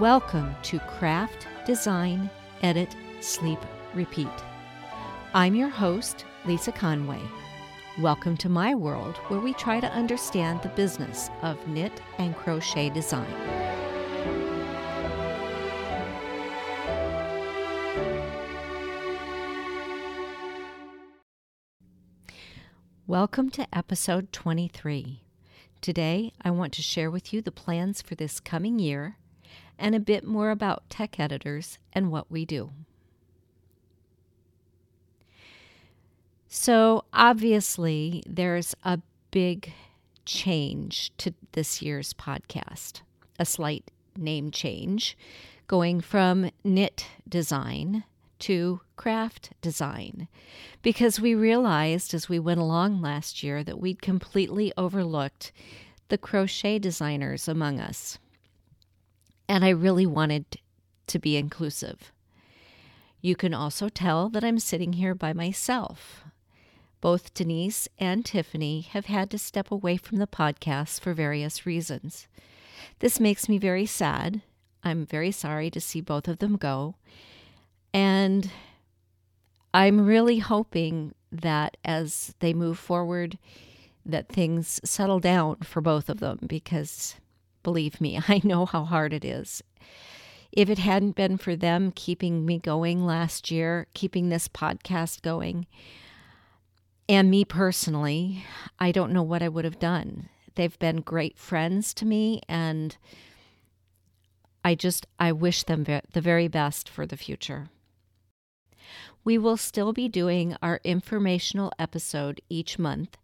Welcome to Craft, Design, Edit, Sleep, Repeat. I'm your host, Lisa Conway. Welcome to my world where we try to understand the business of knit and crochet design. Welcome to episode 23. Today, I want to share with you the plans for this coming year and a bit more about tech editors and what we do. So, obviously, there's a big change to this year's podcast, a slight name change, going from knit design to craft design because we realized as we went along last year that we'd completely overlooked the crochet designers among us. And I really wanted to be inclusive. You can also tell that I'm sitting here by myself. Both Denise and Tiffany have had to step away from the podcast for various reasons. This makes me very sad. I'm very sorry to see both of them go. And I'm really hoping that as they move forward, that things settle down for both of them because believe me, I know how hard it is. If it hadn't been for them keeping me going last year, keeping this podcast going, and me personally, I don't know what I would have done. They've been great friends to me, and I just I wish them the very best for the future. We will still be doing our informational episode each month,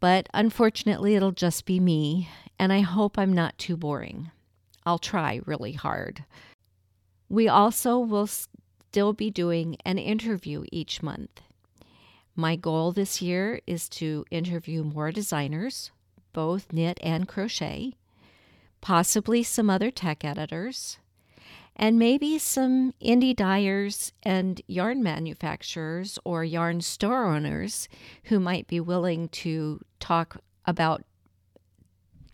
but unfortunately, it'll just be me, and I hope I'm not too boring. I'll try really hard. We also will still be doing an interview each month. My goal this year is to interview more designers, both knit and crochet, possibly some other tech editors, and maybe some indie dyers and yarn manufacturers or yarn store owners who might be willing to talk about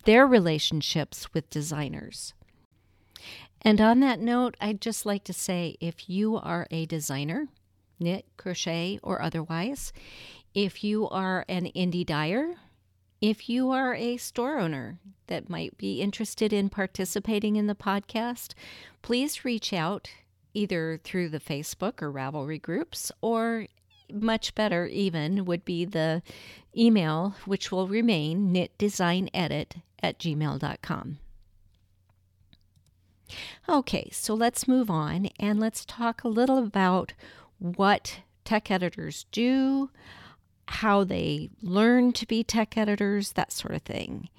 their relationships with designers. And on that note, I'd just like to say if you are a designer, knit, crochet, or otherwise, if you are an indie dyer, if you are a store owner that might be interested in participating in the podcast, please reach out either through the Facebook or Ravelry groups, or much better, even, would be the email, which will remain knitdesignedit at gmail.com. Okay, so let's move on and let's talk a little about what tech editors do, how they learn to be tech editors, that sort of thing.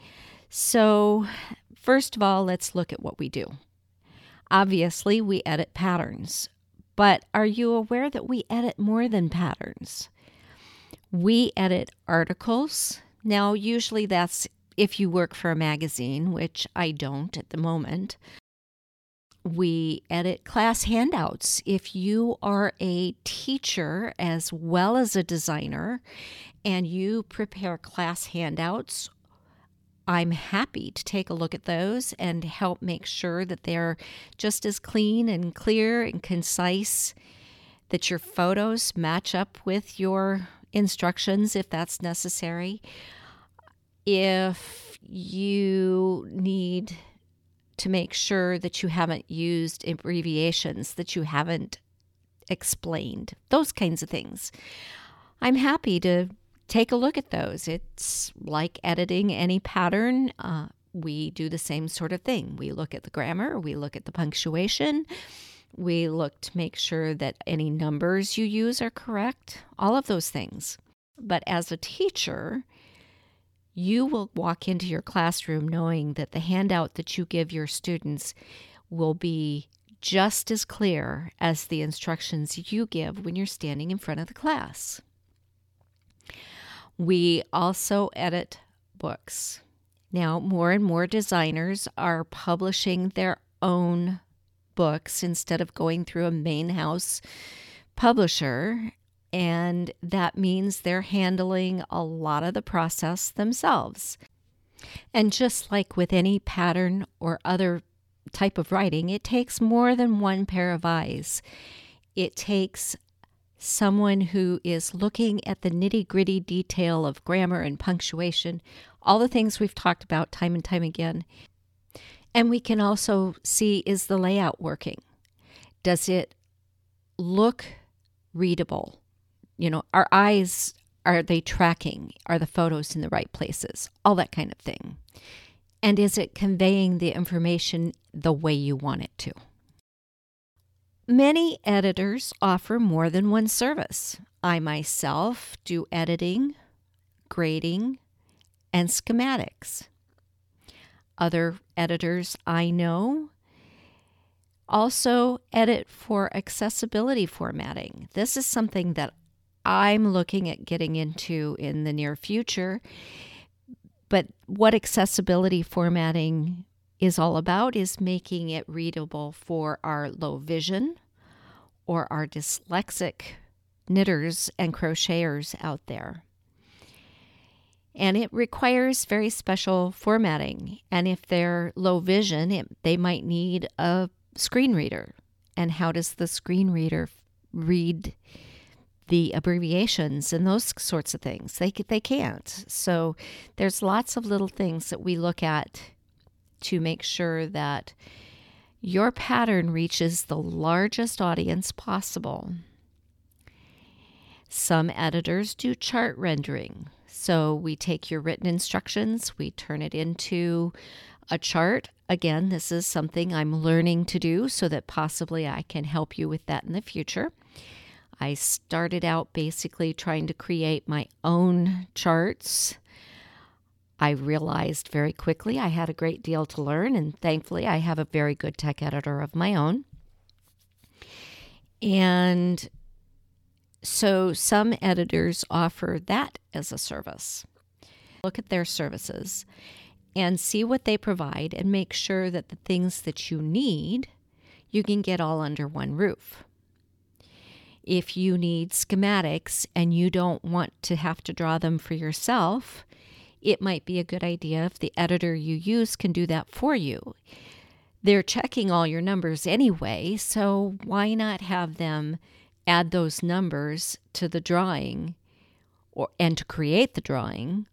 So, first of all, let's look at what we do. Obviously, we edit patterns, but are you aware that we edit more than patterns? We edit articles. Now, usually that's if you work for a magazine, which I don't at the moment. We edit class handouts. If you are a teacher as well as a designer and you prepare class handouts, I'm happy to take a look at those and help make sure that they're just as clean and clear and concise, that your photos match up with your instructions if that's necessary. If you need to make sure that you haven't used abbreviations, that you haven't explained, those kinds of things. I'm happy to take a look at those. It's like editing any pattern. Uh, we do the same sort of thing. We look at the grammar, we look at the punctuation, we look to make sure that any numbers you use are correct, all of those things. But as a teacher, you will walk into your classroom knowing that the handout that you give your students will be just as clear as the instructions you give when you're standing in front of the class. We also edit books. Now, more and more designers are publishing their own books instead of going through a main house publisher and that means they're handling a lot of the process themselves. And just like with any pattern or other type of writing, it takes more than one pair of eyes. It takes someone who is looking at the nitty gritty detail of grammar and punctuation, all the things we've talked about time and time again. And we can also see is the layout working? Does it look readable? You know, our eyes, are they tracking? Are the photos in the right places? All that kind of thing. And is it conveying the information the way you want it to? Many editors offer more than one service. I myself do editing, grading, and schematics. Other editors I know also edit for accessibility formatting. This is something that I'm looking at getting into in the near future. But what accessibility formatting is all about is making it readable for our low vision or our dyslexic knitters and crocheters out there. And it requires very special formatting. And if they're low vision, it, they might need a screen reader. And how does the screen reader read the abbreviations and those sorts of things? They, they can't. So there's lots of little things that we look at to make sure that your pattern reaches the largest audience possible. Some editors do chart rendering. So we take your written instructions, we turn it into a chart. Again, this is something I'm learning to do so that possibly I can help you with that in the future. I started out basically trying to create my own charts I realized very quickly I had a great deal to learn, and thankfully, I have a very good tech editor of my own. And so, some editors offer that as a service. Look at their services and see what they provide, and make sure that the things that you need you can get all under one roof. If you need schematics and you don't want to have to draw them for yourself, it might be a good idea if the editor you use can do that for you. They're checking all your numbers anyway, so why not have them add those numbers to the drawing or and to create the drawing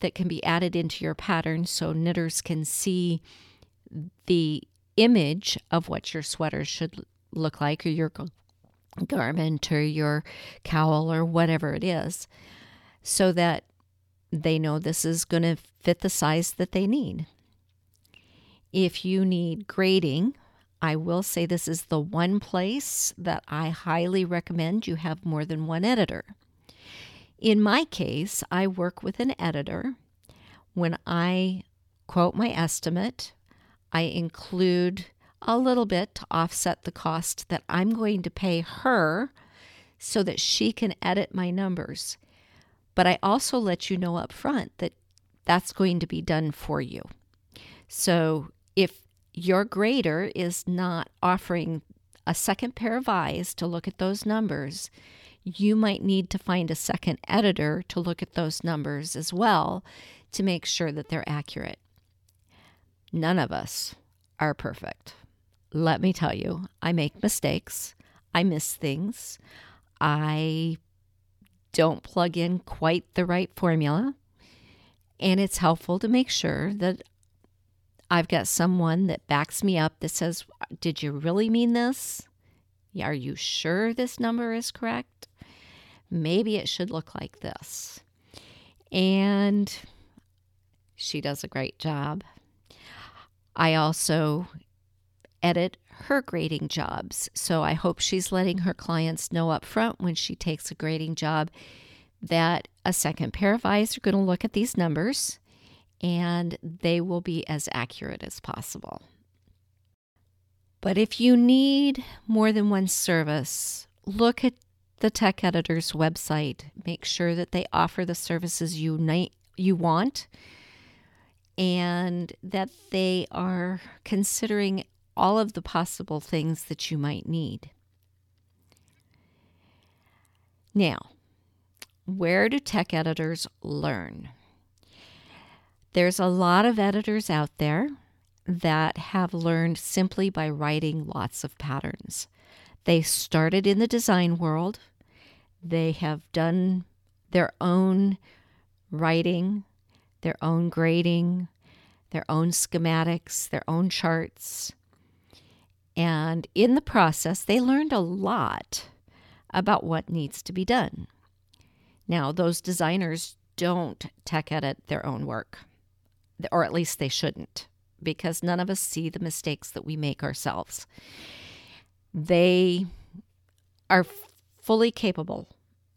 that can be added into your pattern so knitters can see the image of what your sweater should look like or your garment or your cowl or whatever it is so that they know this is going to fit the size that they need. If you need grading, I will say this is the one place that I highly recommend you have more than one editor. In my case, I work with an editor. When I quote my estimate, I include a little bit to offset the cost that I'm going to pay her so that she can edit my numbers. But I also let you know up front that that's going to be done for you. So if your grader is not offering a second pair of eyes to look at those numbers, you might need to find a second editor to look at those numbers as well to make sure that they're accurate. None of us are perfect. Let me tell you, I make mistakes. I miss things. I don't plug in quite the right formula. And it's helpful to make sure that I've got someone that backs me up that says, Did you really mean this? Are you sure this number is correct? Maybe it should look like this. And she does a great job. I also edit her grading jobs. So I hope she's letting her clients know up front when she takes a grading job that a second pair of eyes are going to look at these numbers and they will be as accurate as possible. But if you need more than one service, look at the tech editor's website. Make sure that they offer the services you ni- you want and that they are considering all of the possible things that you might need. Now, where do tech editors learn? There's a lot of editors out there that have learned simply by writing lots of patterns. They started in the design world, they have done their own writing, their own grading, their own schematics, their own charts. And in the process, they learned a lot about what needs to be done. Now, those designers don't tech edit their own work, or at least they shouldn't, because none of us see the mistakes that we make ourselves. They are fully capable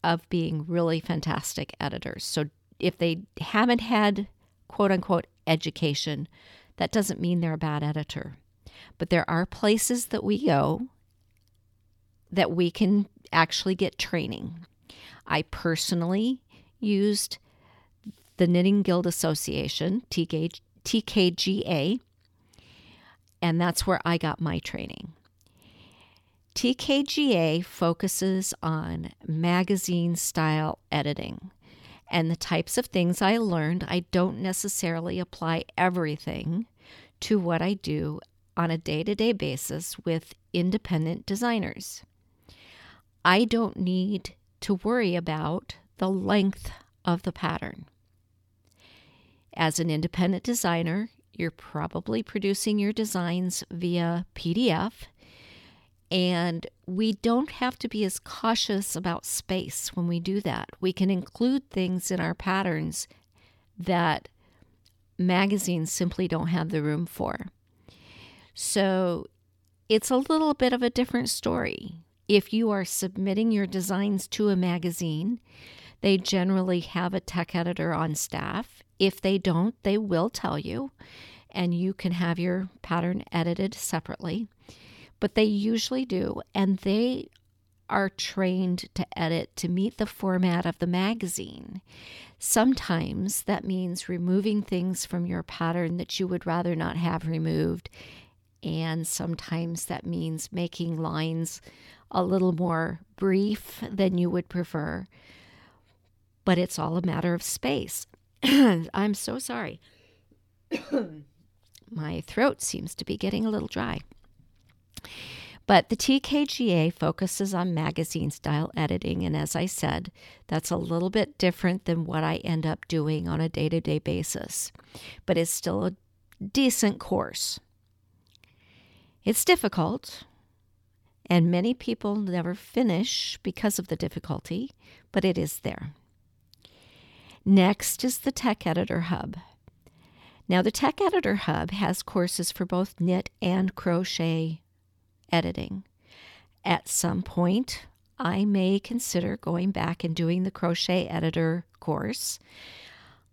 of being really fantastic editors. So if they haven't had quote unquote education, that doesn't mean they're a bad editor. But there are places that we go that we can actually get training. I personally used the Knitting Guild Association, TK, TKGA, and that's where I got my training. TKGA focuses on magazine style editing. And the types of things I learned, I don't necessarily apply everything to what I do on a day to day basis with independent designers. I don't need to worry about the length of the pattern. As an independent designer, you're probably producing your designs via PDF and we don't have to be as cautious about space when we do that. We can include things in our patterns that magazines simply don't have the room for. So it's a little bit of a different story. If you are submitting your designs to a magazine, they generally have a tech editor on staff. If they don't, they will tell you, and you can have your pattern edited separately but they usually do. And they are trained to edit to meet the format of the magazine. Sometimes that means removing things from your pattern that you would rather not have removed. And sometimes that means making lines a little more brief than you would prefer. But it's all a matter of space. I'm so sorry. My throat seems to be getting a little dry. But the TKGA focuses on magazine style editing. And as I said, that's a little bit different than what I end up doing on a day to day basis, but it's still a decent course. It's difficult, and many people never finish because of the difficulty, but it is there. Next is the Tech Editor Hub. Now, the Tech Editor Hub has courses for both knit and crochet editing. At some point, I may consider going back and doing the crochet editor course.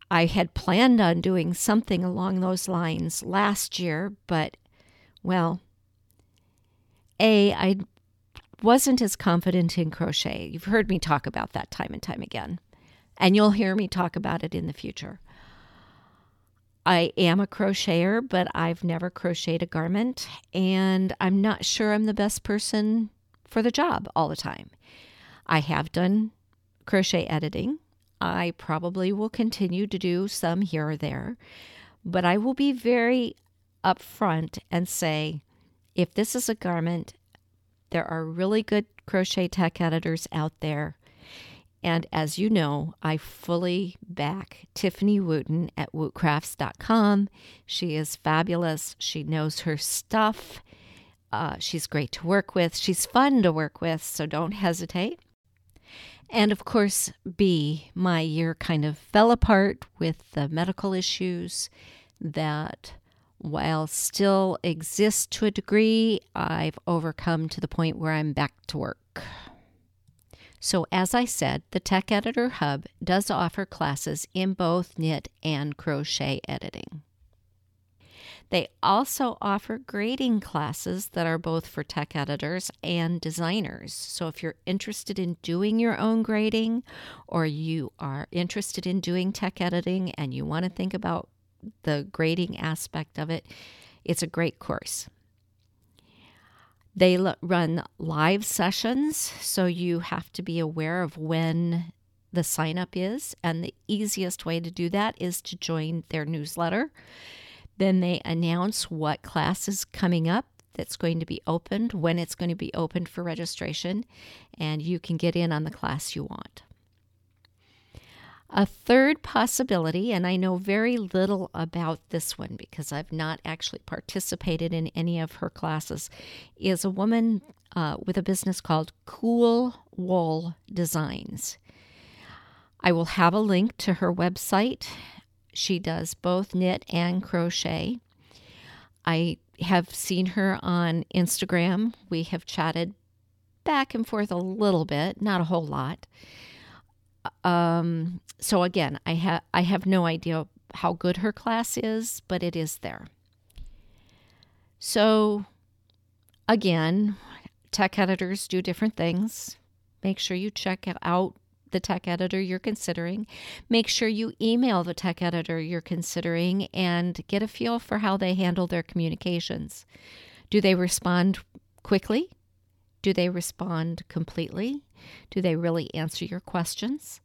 I had planned on doing something along those lines last year, but well, A, I wasn't as confident in crochet. You've heard me talk about that time and time again, and you'll hear me talk about it in the future. I am a crocheter, but I've never crocheted a garment, and I'm not sure I'm the best person for the job all the time. I have done crochet editing. I probably will continue to do some here or there, but I will be very upfront and say if this is a garment, there are really good crochet tech editors out there and as you know, I fully back Tiffany Wooten at wootcrafts.com. She is fabulous. She knows her stuff. Uh, she's great to work with. She's fun to work with, so don't hesitate. And of course, B, my year kind of fell apart with the medical issues that, while still exist to a degree, I've overcome to the point where I'm back to work. So, as I said, the Tech Editor Hub does offer classes in both knit and crochet editing. They also offer grading classes that are both for tech editors and designers. So, if you're interested in doing your own grading or you are interested in doing tech editing and you want to think about the grading aspect of it, it's a great course. They l- run live sessions, so you have to be aware of when the sign up is. And the easiest way to do that is to join their newsletter Then they announce what class is coming up that's going to be opened, when it's going to be opened for registration, and you can get in on the class you want. A third possibility, and I know very little about this one because I've not actually participated in any of her classes, is a woman uh, with a business called Cool Wool Designs. I will have a link to her website. She does both knit and crochet. I have seen her on Instagram. We have chatted back and forth a little bit, not a whole lot. Um, so again, I have I have no idea how good her class is, but it is there. So again, tech editors do different things. Make sure you check out the tech editor you're considering. Make sure you email the tech editor you're considering and get a feel for how they handle their communications. Do they respond quickly? Do they respond completely? Do they really answer your questions?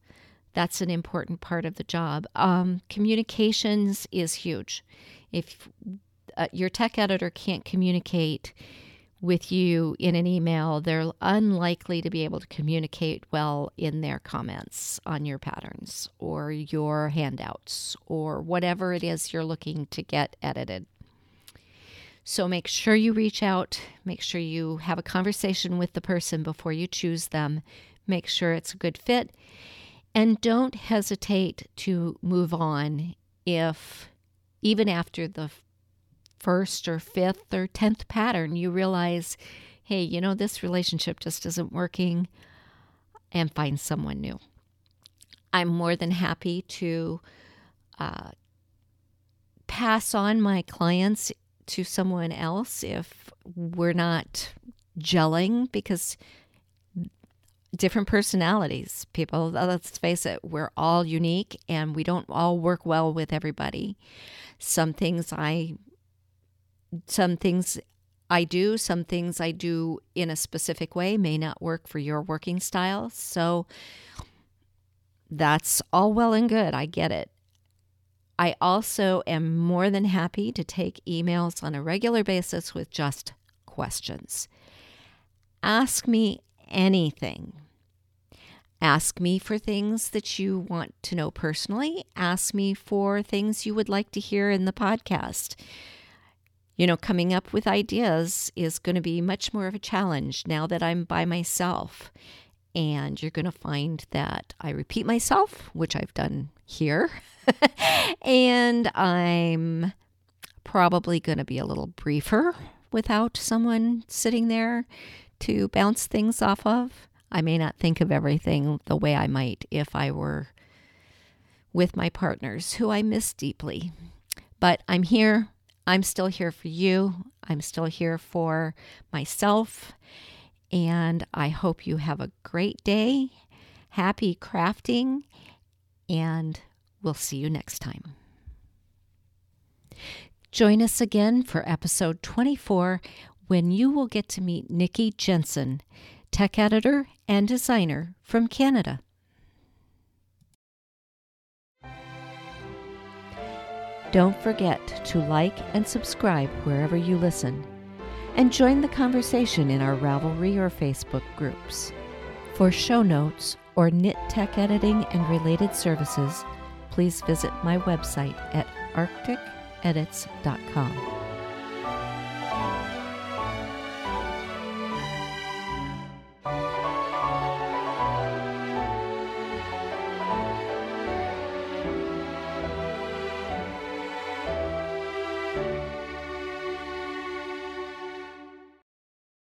That's an important part of the job. Um, communications is huge. If uh, your tech editor can't communicate with you in an email, they're unlikely to be able to communicate well in their comments on your patterns or your handouts or whatever it is you're looking to get edited. So make sure you reach out, make sure you have a conversation with the person before you choose them, make sure it's a good fit, and don't hesitate to move on if, even after the first or fifth or tenth pattern, you realize, hey, you know, this relationship just isn't working, and find someone new. I'm more than happy to uh, pass on my clients to someone else if we're not gelling because different personalities people let's face it we're all unique and we don't all work well with everybody. Some things i some things i do some things i do in a specific way may not work for your working style. So that's all well and good. I get it I also am more than happy to take emails on a regular basis with just questions. Ask me anything. Ask me for things that you want to know personally. Ask me for things you would like to hear in the podcast. You know, coming up with ideas is going to be much more of a challenge now that I'm by myself. And you're going to find that I repeat myself, which I've done here. and I'm probably going to be a little briefer without someone sitting there to bounce things off of. I may not think of everything the way I might if I were with my partners who I miss deeply. But I'm here. I'm still here for you. I'm still here for myself. And I hope you have a great day. Happy crafting. And We'll see you next time. Join us again for episode 24 when you will get to meet Nikki Jensen, tech editor and designer from Canada. Don't forget to like and subscribe wherever you listen, and join the conversation in our Ravelry or Facebook groups. For show notes or knit tech editing and related services, please visit my website at arcticedits.com.